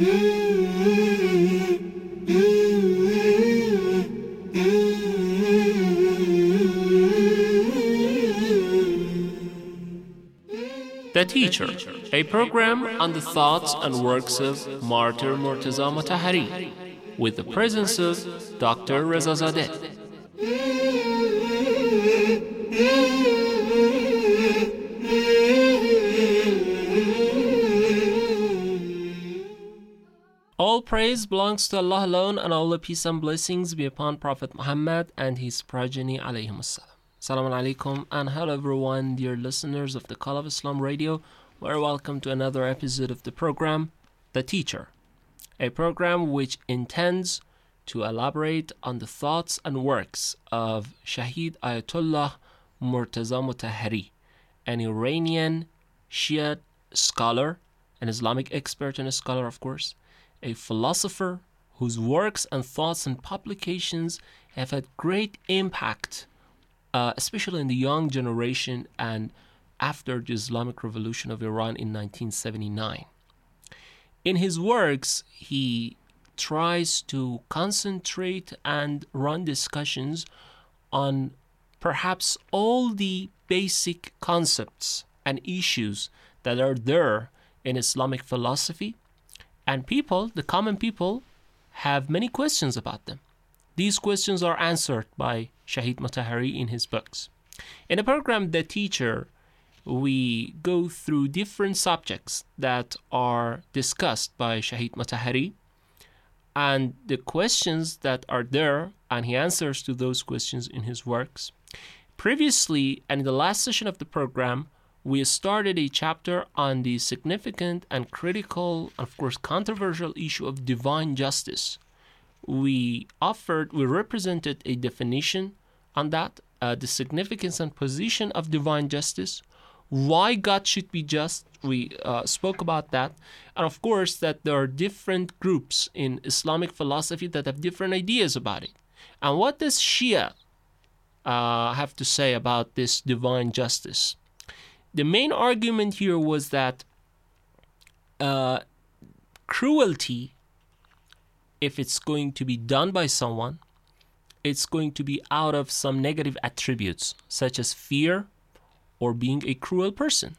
The Teacher, a program on the thoughts and works of Martyr Murtaza Mutahari, with the presence of Dr. Reza praise belongs to Allah alone, and all the peace and blessings be upon Prophet Muhammad and his progeny. alayhim assalam. Assalamu alaikum, and hello everyone, dear listeners of the Call of Islam Radio. We're welcome to another episode of the program, The Teacher, a program which intends to elaborate on the thoughts and works of Shahid Ayatollah Murtaza Mutahari, an Iranian Shia scholar, an Islamic expert and a scholar, of course, a philosopher whose works and thoughts and publications have had great impact, uh, especially in the young generation and after the Islamic Revolution of Iran in 1979. In his works, he tries to concentrate and run discussions on perhaps all the basic concepts and issues that are there in Islamic philosophy and people, the common people, have many questions about them. These questions are answered by Shahid Mutahari in his books. In the program The Teacher, we go through different subjects that are discussed by Shahid Mutahari and the questions that are there, and he answers to those questions in his works. Previously, and in the last session of the program, we started a chapter on the significant and critical, of course, controversial issue of divine justice. We offered, we represented a definition on that, uh, the significance and position of divine justice, why God should be just. We uh, spoke about that, and of course, that there are different groups in Islamic philosophy that have different ideas about it. And what does Shia uh, have to say about this divine justice? The main argument here was that uh, cruelty, if it's going to be done by someone, it's going to be out of some negative attributes, such as fear or being a cruel person.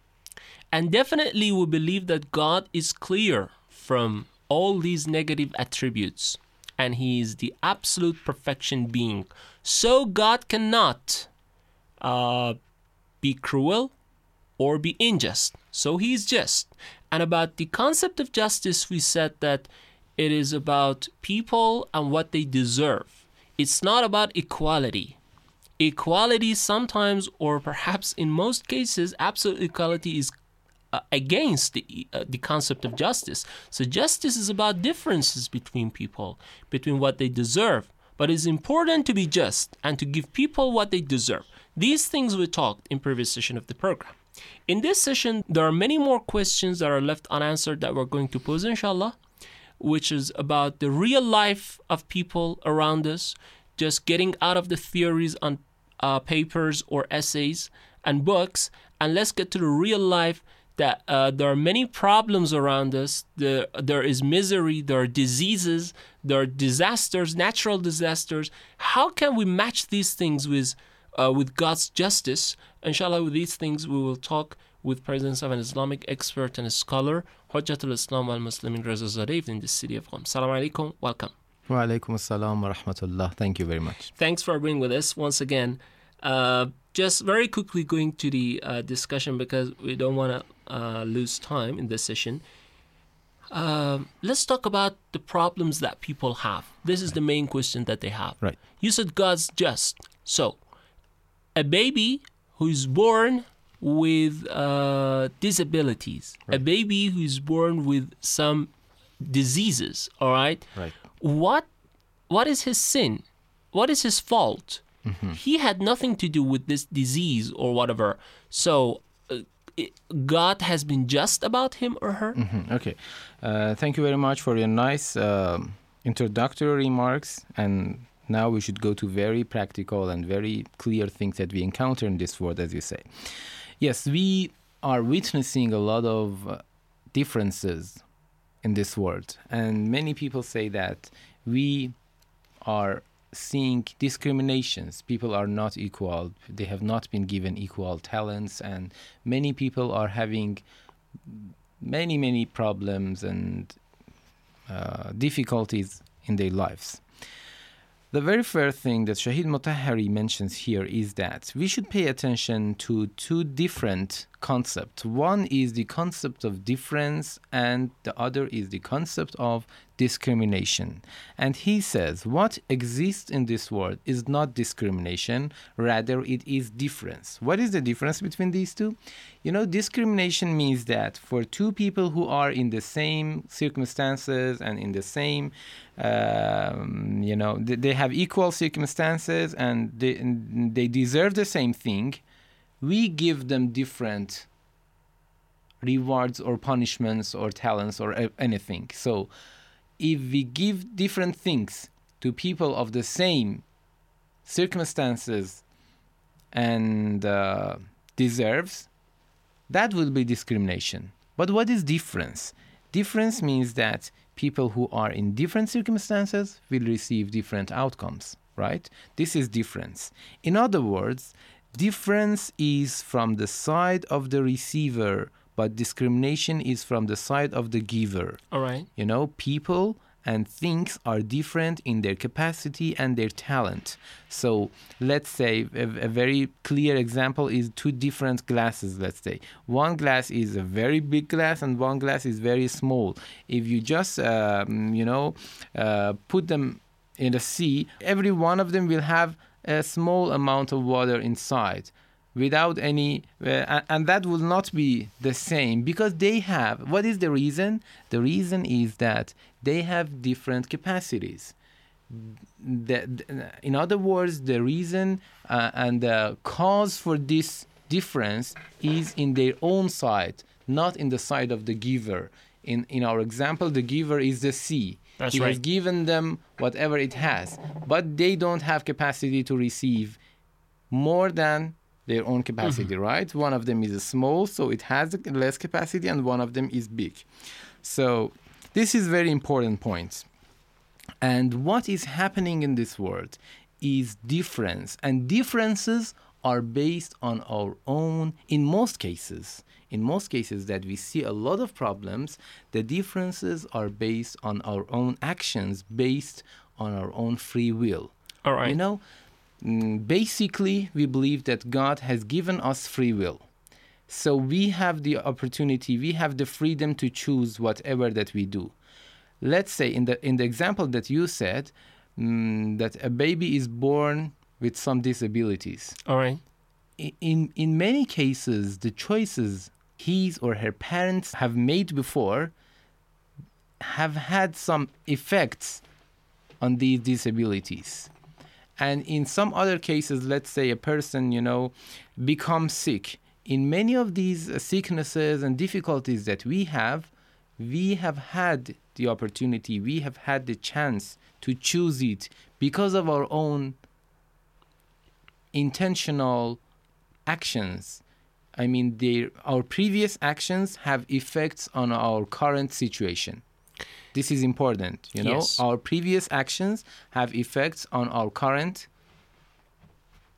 And definitely, we believe that God is clear from all these negative attributes, and He is the absolute perfection being. So, God cannot uh, be cruel or be unjust. So he is just. And about the concept of justice, we said that it is about people and what they deserve. It's not about equality. Equality sometimes, or perhaps in most cases, absolute equality is uh, against the, uh, the concept of justice. So justice is about differences between people, between what they deserve. But it's important to be just and to give people what they deserve. These things we talked in previous session of the program. In this session, there are many more questions that are left unanswered that we're going to pose, inshallah, which is about the real life of people around us, just getting out of the theories on uh, papers or essays and books, and let's get to the real life that uh, there are many problems around us. There, there is misery, there are diseases, there are disasters, natural disasters. How can we match these things with uh, with God's justice. Inshallah, with these things, we will talk with presence of an Islamic expert and a scholar, Hujjatul Islam al Muslimin Rezazadeh in the city of Qom. Salam alaikum, welcome. Wa alaikum assalam wa rahmatullah. Thank you very much. Thanks for being with us once again. Uh, just very quickly going to the uh, discussion because we don't want to uh, lose time in this session. Uh, let's talk about the problems that people have. This is the main question that they have. Right. You said God's just. So, a baby who's born with uh, disabilities, a baby who's born with some diseases, all right? Right. What what is his sin? What is his fault? Mm-hmm. He had nothing to do with this disease or whatever. So uh, God has been just about him or her? Mhm, Okay. Uh, thank you very much for your nice um, introductory remarks. And now we should go to very practical and very clear things that we encounter in this world, as you say. Yes, we are witnessing a lot of uh, differences in this world. And many people say that we are seeing discriminations. People are not equal. They have not been given equal talents, and many people are having many, many problems and uh, difficulties in their lives. The very first thing that Shahid Motahari mentions here is that we should pay attention to two different concepts. One is the concept of difference, and the other is the concept of discrimination. And he says what exists in this world is not discrimination, rather, it is difference. What is the difference between these two? You know, discrimination means that for two people who are in the same circumstances and in the same, um, you know, they, have equal circumstances and they, they deserve the same thing, we give them different rewards or punishments or talents or anything. So, if we give different things to people of the same circumstances and uh, deserves, that will be discrimination. But what is difference? Difference means that people who are in different circumstances will receive different outcomes, right? This is difference. In other words, difference is from the side of the receiver, but discrimination is from the side of the giver. All right. You know, people and things are different in their capacity and their talent. So, let's say a, a, very clear example is two different glasses. Let's say one glass is a very big glass and one glass is very small. If you just, um, you know, uh, put them in the sea, every one of them will have a small amount of water inside without any uh, and that will not be the same because they have what is the reason? The reason is that they have different capacities. The, the, in other words the reason uh, and the cause for this difference is in their own side not in the side of the giver. In in our example the giver is the sea. That's he right. has given them whatever it has but they don't have capacity to receive more than their own capacity, Mm-hmm. right? One of them is small, so it has less capacity, and one of them is big. So this is very important point. And what is happening in this world is difference, and differences are based on our own. In most cases, in most cases that we see a lot of problems, the differences are based on our own actions, based on our own free will. All right. You know, basically, we believe that God has given us free will. So we have the opportunity, we have the freedom to choose whatever that we do. Let's say in the in the example that you said, mm, that a baby is born with some disabilities. All right. In in many cases, the choices his or her parents have made before have had some effects on these disabilities and in some other cases let's say a person you know becomes sick. In many of these uh, sicknesses and difficulties that we have we have had the opportunity we have had the chance to choose it because of our own intentional actions. I mean our previous actions have effects on our current situation this is important you know? Yes. our previous actions have effects on our current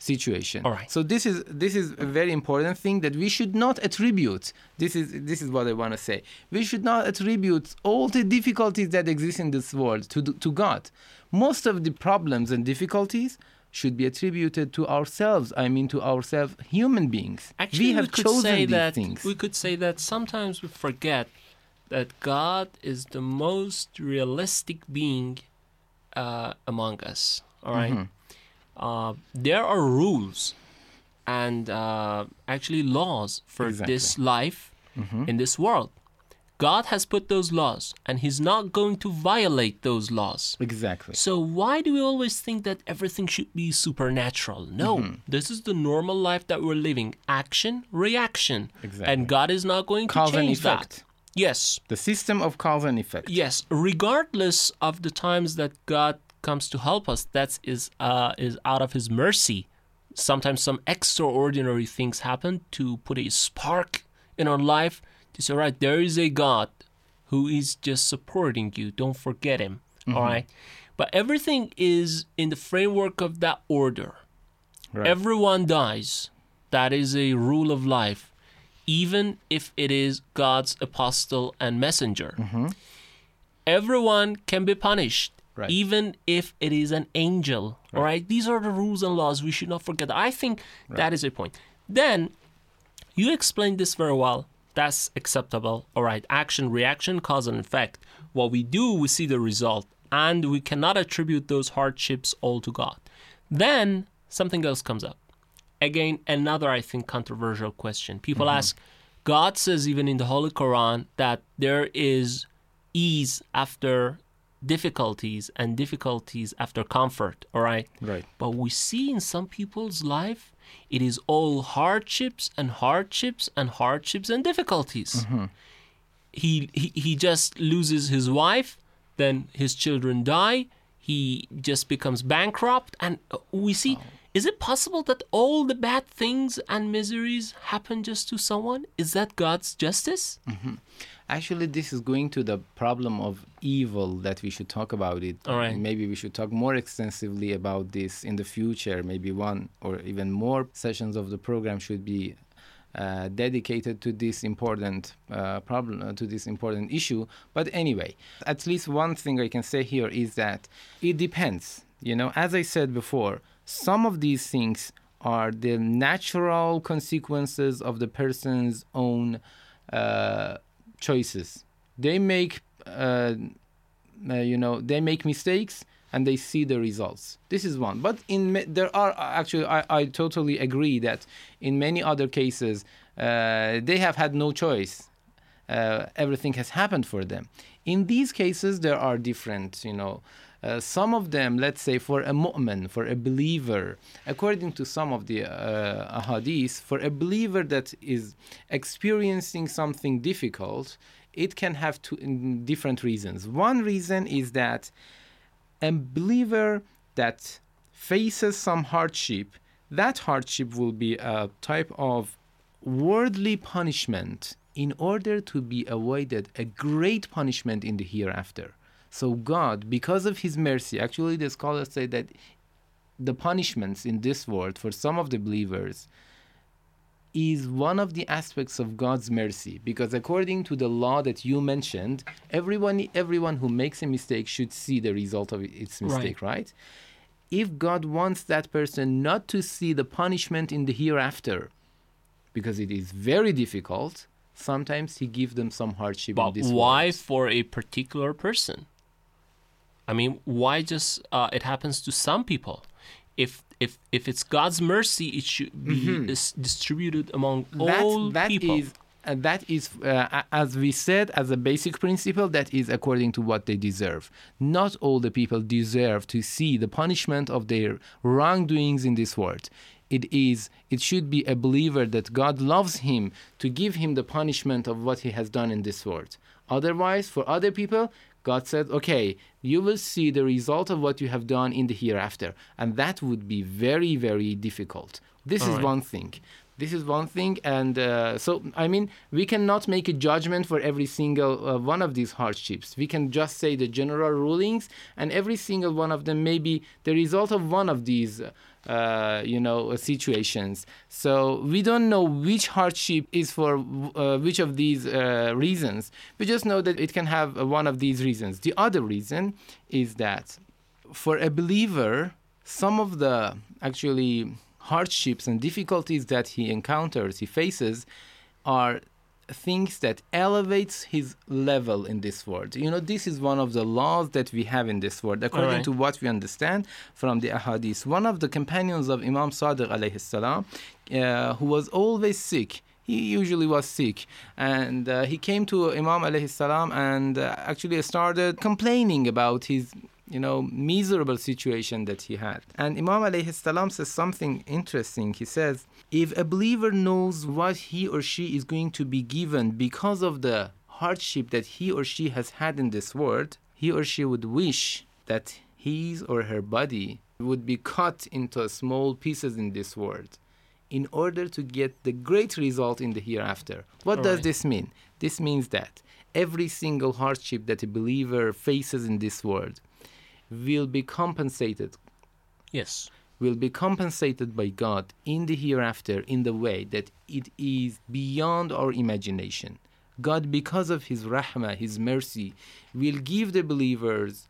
situation. All right. so this is this is a very important thing that we should not attribute. This is this is what i want to say. We should not attribute all the difficulties that exist in this world to to god. Most of the problems and difficulties should be attributed to ourselves i mean to ourselves human beings. Actually, we have could chosen say these that things. we could say that sometimes we forget that God is the most realistic being uh, among us. All right? Mm-hmm. Uh, there are rules and uh, actually laws for Exactly. this life Mm-hmm. in this world. God has put those laws, and He's not going to violate those laws. exactly So why do we always think that everything should be supernatural? No, Mm-hmm. this is the normal life that we're living. Action, reaction. Exactly. And God is not going to cause and change that. Yes. the system of cause and effect Yes, regardless of the times that God comes to help us, that is uh, is out of His mercy. Sometimes some extraordinary things happen to put a spark in our life to say, right, there is a God who is just supporting you. Don't forget him. Mm-hmm. all right. But everything is in the framework of that order. Right. Everyone dies. That is a rule of life, even if it is God's apostle and messenger. Mm-hmm. Everyone can be punished, Right. even if it is an angel. All right. These are the rules and laws. We should not forget. I think that is a point. Then you explained this very well. That's acceptable. All right. Action, reaction, cause and effect. What we do, we see the result, and we cannot attribute those hardships all to God. Then something else comes up. Again, another, I think, controversial question. People mm-hmm. ask, God says, even in the Holy Quran, that there is ease after difficulties and difficulties after comfort. All right. Right. But we see in some people's life, it is all hardships and hardships and hardships and difficulties. Mm-hmm. He, he he just loses his wife, then his children die. He just becomes bankrupt, and we see. Oh. Is it possible that all the bad things and miseries happen just to someone? Is that God's justice? Actually, this is going to the problem of evil that we should talk about it. All right. Maybe we should talk more extensively about this in the future. Maybe one or even more sessions of the program should be uh, dedicated to this important uh, problem, uh, to this important issue. But anyway, at least one thing I can say here is that it depends. You know, as I said before, some of these things are the natural consequences of the person's own uh, choices. They make, uh, uh, you know, they make mistakes and they see the results. This is one. But in there are actually, I, I totally agree that in many other cases, uh, they have had no choice. Uh, everything has happened for them. In these cases, there are different, you know. Uh, some of them, let's say, for a mu'min, for a believer, according to some of the uh, ahadith, for a believer that is experiencing something difficult, it can have two different reasons. One reason is that a believer that faces some hardship, that hardship will be a type of worldly punishment in order to be avoided a great punishment in the hereafter. So God, because of his mercy, actually the scholars say that the punishments in this world for some of the believers is one of the aspects of God's mercy because according to the law that you mentioned everyone everyone who makes a mistake should see the result of its mistake right, if God wants that person not to see the punishment in the hereafter because it is very difficult sometimes he gives them some hardship But in this why world. for a particular person? I mean, why just uh, it happens to some people? If if if it's God's mercy, it should be dis- distributed among all that people. is uh, that is uh, as we said as a basic principle that is according to what they deserve not all the people deserve to see the punishment of their wrongdoings in this world it is it should be a believer that god loves him to give him the punishment of what he has done in this world otherwise for other people god said okay you will see the result of what you have done in the hereafter. And that would be very very difficult. This is Alright. one thing. This is one thing and uh, so i mean we cannot make a judgment for every single uh, one of these hardships. We can just say the general rulings and every single one of them may be the result of one of these uh, you know uh, situations. So we don't know which hardship is for uh, which of these uh, reasons. We just know that it can have uh, one of these reasons. The other reason is that for a believer, some of the actually hardships and difficulties that he encounters, he faces, are things that elevates his level in this world. You know, this is one of the laws that we have in this world, according Alright. to what we understand from the ahadith. One of the companions of Imam Sadiq alayhi salam, uh, who was always sick, he usually was sick and uh, he came to imam alayhi salam and uh, actually started complaining about his you know miserable situation that he had and imam alayhi salam says something interesting he says if a believer knows what he or she is going to be given because of the hardship that he or she has had in this world he or she would wish that his or her body would be cut into small pieces in this world in order to get the great result in the hereafter. What does Alright. this mean? This means that every single hardship that a believer faces in this world will be compensated Yes. will be compensated by God in the hereafter in the way that it is beyond our imagination. God, because of His rahmah, His mercy, will give the believers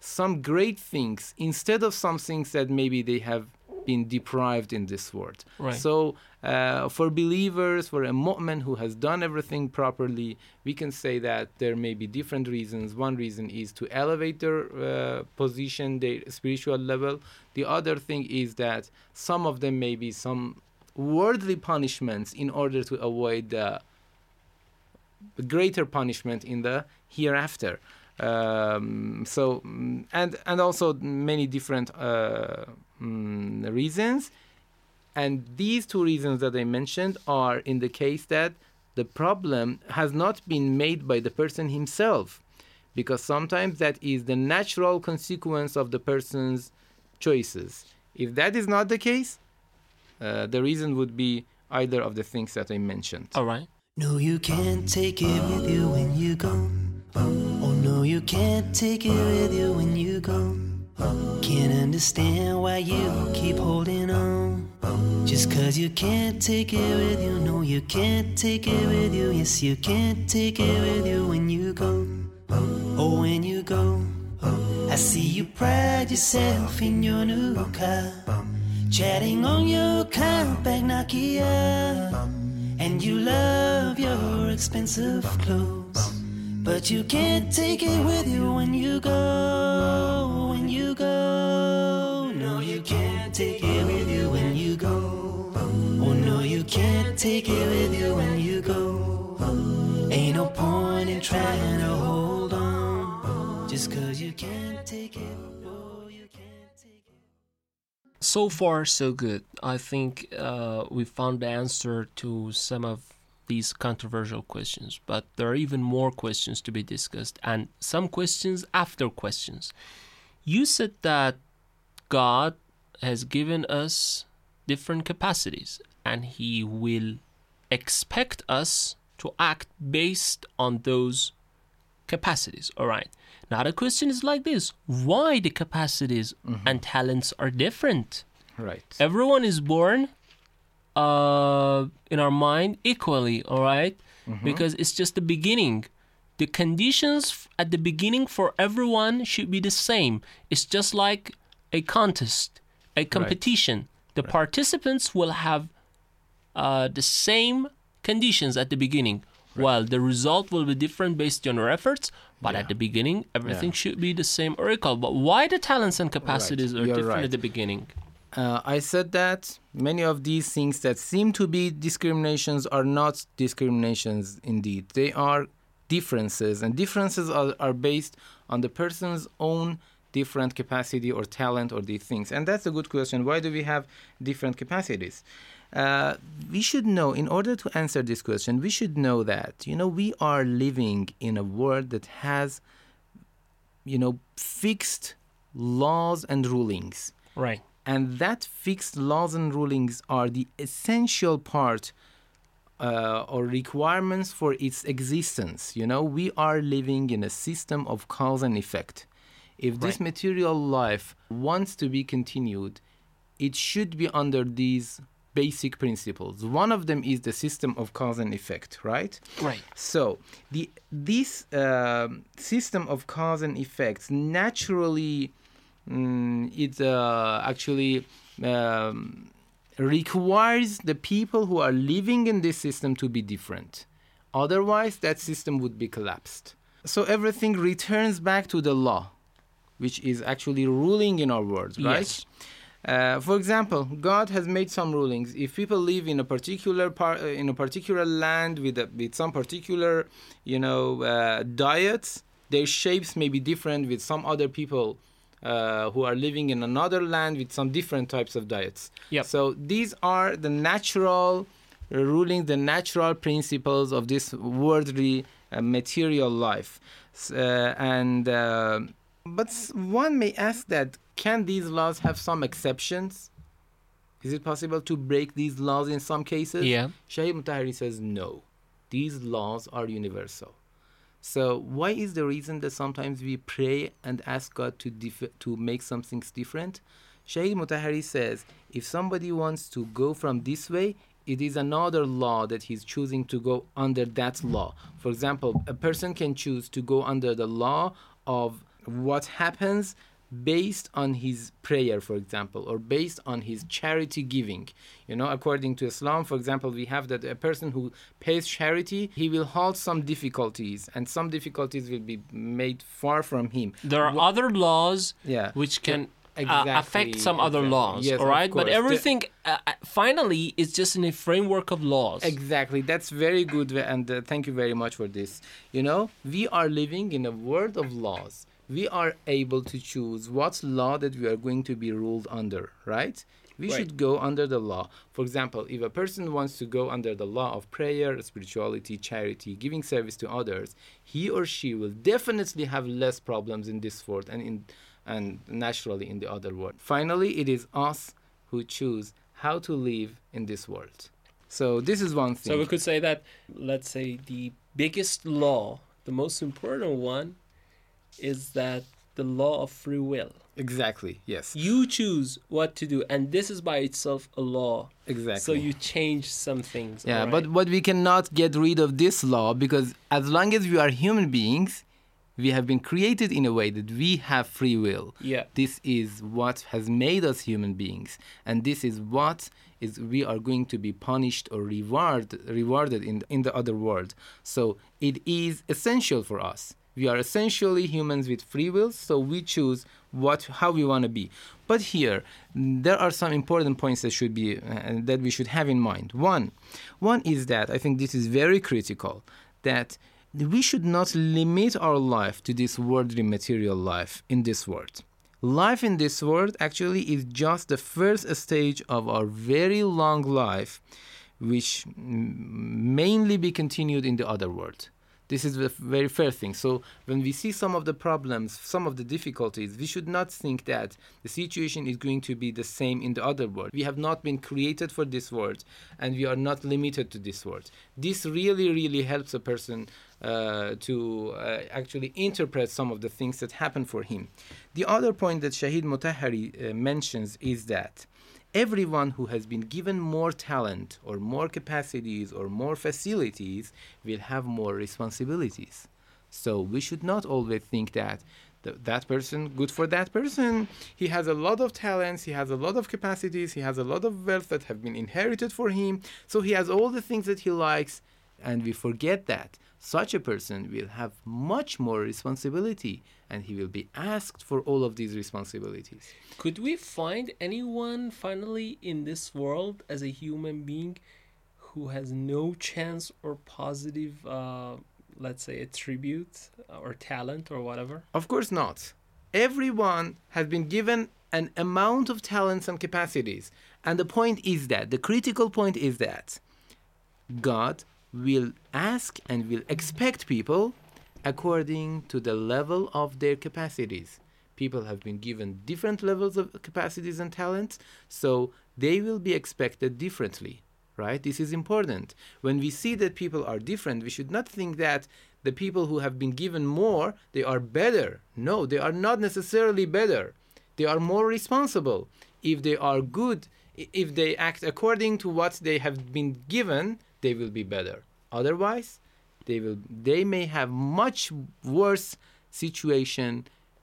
some great things instead of some things that maybe they have been deprived in this world. Right. So, uh, for believers, for a mu'min who has done everything properly, we can say that there may be different reasons. One reason is to elevate their uh, position, their spiritual level. The other thing is that some of them may be some worldly punishments in order to avoid the greater punishment in the hereafter. Um, so mm, and and also many different uh, mm, reasons, and these two reasons that I mentioned are in the case that the problem has not been made by the person himself, because sometimes that is the natural consequence of the person's choices. If that is not the case, uh, the reason would be either of the things that I mentioned. All right. No, you can't take it with you when you go. Oh, no, you can't take it with you when you go. Can't understand why you keep holding on. Just cause you can't take it with you. No, you can't take it with you. Yes, you can't take it with you when you go. Oh, when you go. I see you pride yourself in your new car. Chatting on your compact Nokia. And you love your expensive clothes. But you can't take it with you when you go. When you go. No, you can't take it with you when you go. Oh, no, you can't take it with you when you go. Ain't no point in trying to hold on. Just cause you can't take it. Oh. So far, so good. I think uh, we found the answer to some of these controversial questions, but there are even more questions to be discussed, and some questions after questions. You said that God has given us different capacities, and He will expect us to act based on those capacities. All right. Now, the question is like this why the capacities mm-hmm. and talents are different? Right. everyone is born uh in our mind equally all right? because it's just the beginning. The conditions at the beginning for everyone should be the same. It's just like a contest a competition. The participants will have uh, the same conditions at the beginning while the result will be different based on your efforts but at the beginning everything should be the same or equal. But why the talents and capacities are You're different right. at the beginning Uh, I said that many of these things that seem to be discriminations are not discriminations indeed. They are differences, and differences are, are based on the person's own different capacity or talent or these things. And that's a good question. Why do we have different capacities? Uh, we should know, in order to answer this question, we should know that, you know, we are living in a world that has, you know, fixed laws and rulings right and that fixed laws and rulings are the essential part uh, or requirements for its existence. You know, we are living in a system of cause and effect. If this Right. material life wants to be continued, it should be under these basic principles. One of them is the system of cause and effect, right? right So the this um system of cause and effects naturally mm, it uh, actually um, requires the people who are living in this system to be different. Otherwise, that system would be collapsed. So everything returns back to the law, which is actually ruling in our world, right? Yes. Uh, for example, God has made some rulings. If people live in a particular part, uh, in a particular land with a, with some particular, you know, uh, diets, their shapes may be different with some other people uh, who are living in another land with some different types of diets. Yep. So these are the natural ruling, the natural principles of this worldly uh, material life. Uh, and uh, but one may ask that can these laws have some exceptions? Is it possible to break these laws in some cases? Yeah. Shahid Mutahari says no. These laws are universal. So why is the reason that sometimes we pray and ask God to dif- to make some things different? Shaykh Mutahari says if somebody wants to go from this way, it is another law that he's choosing to go under that law. For example, a person can choose to go under the law of what happens based on his prayer, for example, or based on his charity giving. You know, according to Islam, for example, we have that a person who pays charity, he will halt some difficulties, and some difficulties will be made far from him. There are other laws Yeah. which can uh, Exactly, affect some other exactly. laws. Yes, all right, but everything uh, uh, finally is just in a framework of laws. Exactly. That's very good. And uh, thank you very much for this. You know, we are living in a world of laws. We are able to choose what law that we are going to be ruled under, right? We Right. should go under the law. For example, if a person wants to go under the law of prayer, spirituality, charity, giving service to others, he or she will definitely have less problems in this world and in and naturally in the other world. Finally, it is us who choose how to live in this world. So this is one thing. So we could say that, let's say, the biggest law, the most important one, is that the law of free will. Exactly. Yes. You choose what to do, and this is by itself a law. Exactly. So you change some things. Yeah, but right? but we cannot get rid of this law because as long as we are human beings, we have been created in a way that we have free will. yeah, This is what has made us human beings, and this is what is we are going to be punished or reward rewarded in in the other world. So it is essential for us. We are essentially humans with free will, so we choose what how we want to be. But here there are some important points that should be uh, that we should have in mind. One, one is that I think this is very critical that we should not limit our life to this worldly material life in this world. Life in this world actually is just the first stage of our very long life, which mainly be continued in the other world. This is the very first thing. So when we see some of the problems, some of the difficulties, we should not think that the situation is going to be the same in the other world. We have not been created for this world, and we are not limited to this world. This really, really helps a person uh, to uh, actually interpret some of the things that happen for him. The other point that Shahid Mutahari uh, mentions is that everyone who has been given more talent or more capacities or more facilities will have more responsibilities. So we should not always think that th- that person, good for that person. He has a lot of talents, he has a lot of capacities, he has a lot of wealth that have been inherited for him. So he has all the things that he likes, and we forget that such a person will have much more responsibility and he will be asked for all of these responsibilities. Could we find anyone finally in this world as a human being who has no chance or positive, uh, let's say, attribute or talent or whatever? Of course not. Everyone has been given an amount of talents and capacities. And the point is that, the critical point is that God will ask and will expect people according to the level of their capacities. People have been given different levels of capacities and talents, so they will be expected differently, right? This is important. When we see that people are different, we should not think that the people who have been given more, they are better. No, they are not necessarily better. They are more responsible. If they are good, if they act according to what they have been given, they will be better. Otherwise, they will they may have much worse situation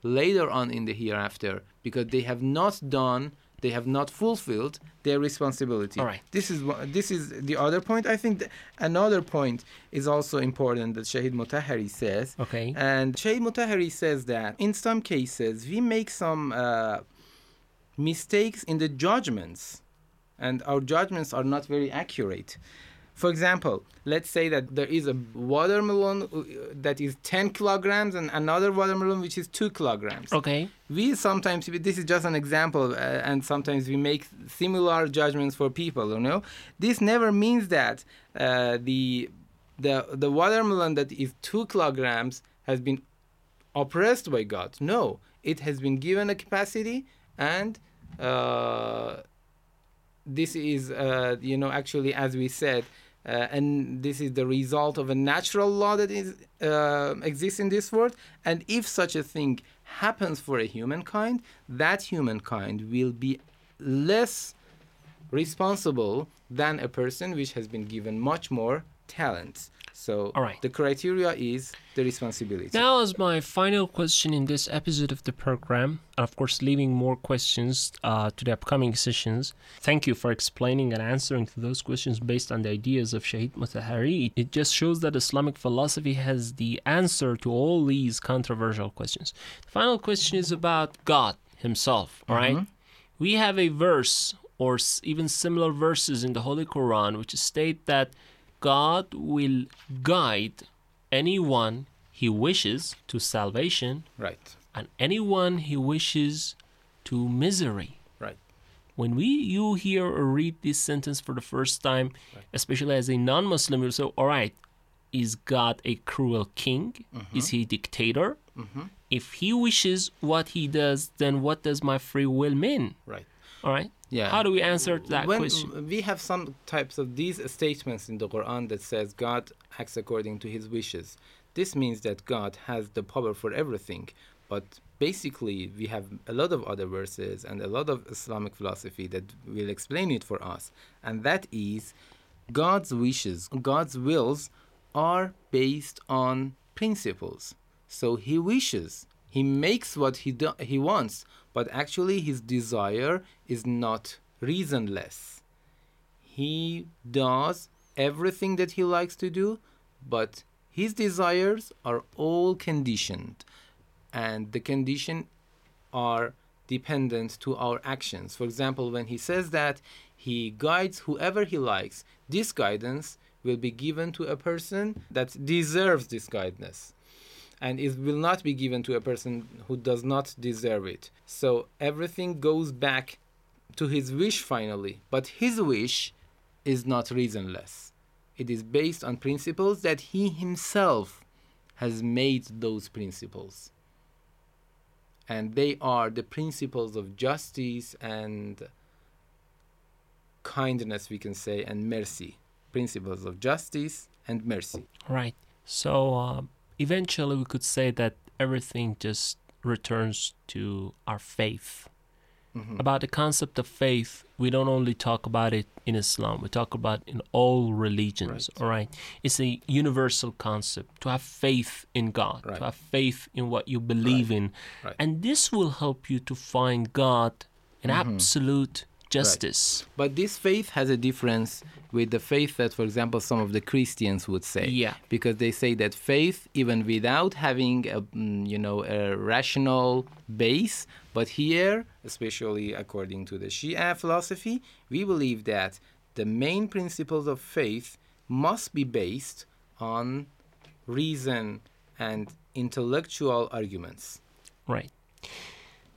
later on in the hereafter because they have not done they have not fulfilled their responsibility All right. this is this is the other point i think another point is also important that shahid mutahari says Okay. and shahid mutahari says that in some cases we make some uh, mistakes in the judgments and our judgments are not very accurate for example, let's say that there is a watermelon uh, that is 10 kilograms and another watermelon which is 2 kilograms. Okay. We sometimes, this is just an example, uh, and sometimes we make similar judgments for people, you know. This never means that uh, the, the, the watermelon that is 2 kilograms has been oppressed by God. No, it has been given a capacity and uh, this is uh, you know actually as we said uh, and this is the result of a natural law that is uh, exists in this world. And if such a thing happens for a humankind, that humankind will be less responsible than a person which has been given much more talents. So All right. the criteria is the responsibility. Now, as my final question in this episode of the program, and of course, leaving more questions uh, to the upcoming sessions, thank you for explaining and answering to those questions based on the ideas of Shahid Mutahari. It just shows that Islamic philosophy has the answer to all these controversial questions. The final question is about God Himself, all right? We have a verse or even similar verses in the Holy Quran which state that God will guide anyone he wishes to salvation right, and anyone he wishes to misery. right. When we you hear or read this sentence for the first time, especially as a non-Muslim, you'll say, "All right, is God a cruel king? Mm-hmm. Is he a dictator? Mm-hmm. If he wishes what he does, then what does my free will mean?" Right. All right. Yeah. How do we answer that when question? we have some types of these statements in the Quran that says God acts according to his wishes. This means that God has the power for everything. But basically, we have a lot of other verses and a lot of Islamic philosophy that will explain it for us. And that is God's wishes, God's wills are based on principles. So he wishes, he makes what he do- he wants, but actually his desire is not reasonless. He does everything that he likes to do, but his desires are all conditioned, and the condition are dependent to our actions. For example, when he says that he guides whoever he likes, this guidance will be given to a person that deserves this guidance and it will not be given to a person who does not deserve it. So everything goes back to his wish finally, but his wish is not reasonless. It is based on principles that he himself has made those principles. And they are the principles of justice and kindness, we can say, and mercy. Principles of justice and mercy. Right. So um, eventually, we could say that everything just returns to our faith. Mm-hmm. About the concept of faith, we don't only talk about it in Islam, we talk about in all religions. Right. All right. It's a universal concept to have faith in God, Right. to have faith in what you believe in. Right. And this will help you to find God in mm-hmm. absolute justice. But this faith has a difference with the faith that, for example, some of the Christians would say. Yeah. Because they say that faith, even without having a, mm, you know, a rational base, but here, especially according to the Shia philosophy, we believe that the main principles of faith must be based on reason and intellectual arguments. Right.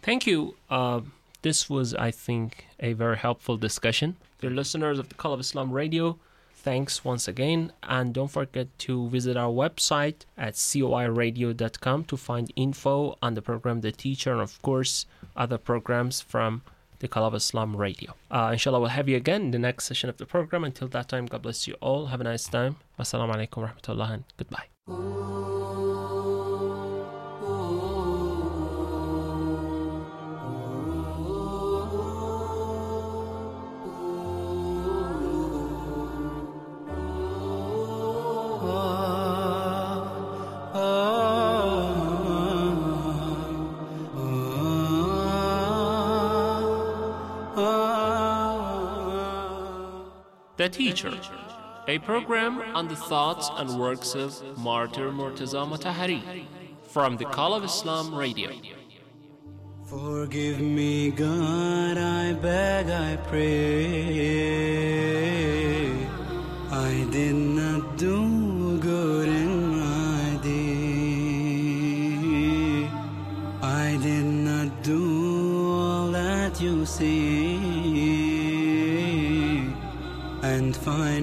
Thank you. Uh, this was, I think, a very helpful discussion. Dear listeners of the Call of Islam Radio, thanks once again. And don't forget to visit our website at coiradio.com to find info on the program The Teacher and, of course, other programs from the Call of Islam Radio. Uh, inshallah, we'll have you again in the next session of the program. Until that time, God bless you all. Have a nice time. Wassalamu alaikum wa rahmatullah and goodbye. The Teacher, a program on the thoughts and works of Martyr Murtaza Mutahari from the Call of Islam Radio. Forgive me, God, I beg, I pray. I did not do good in my day. I did not do all that you say. And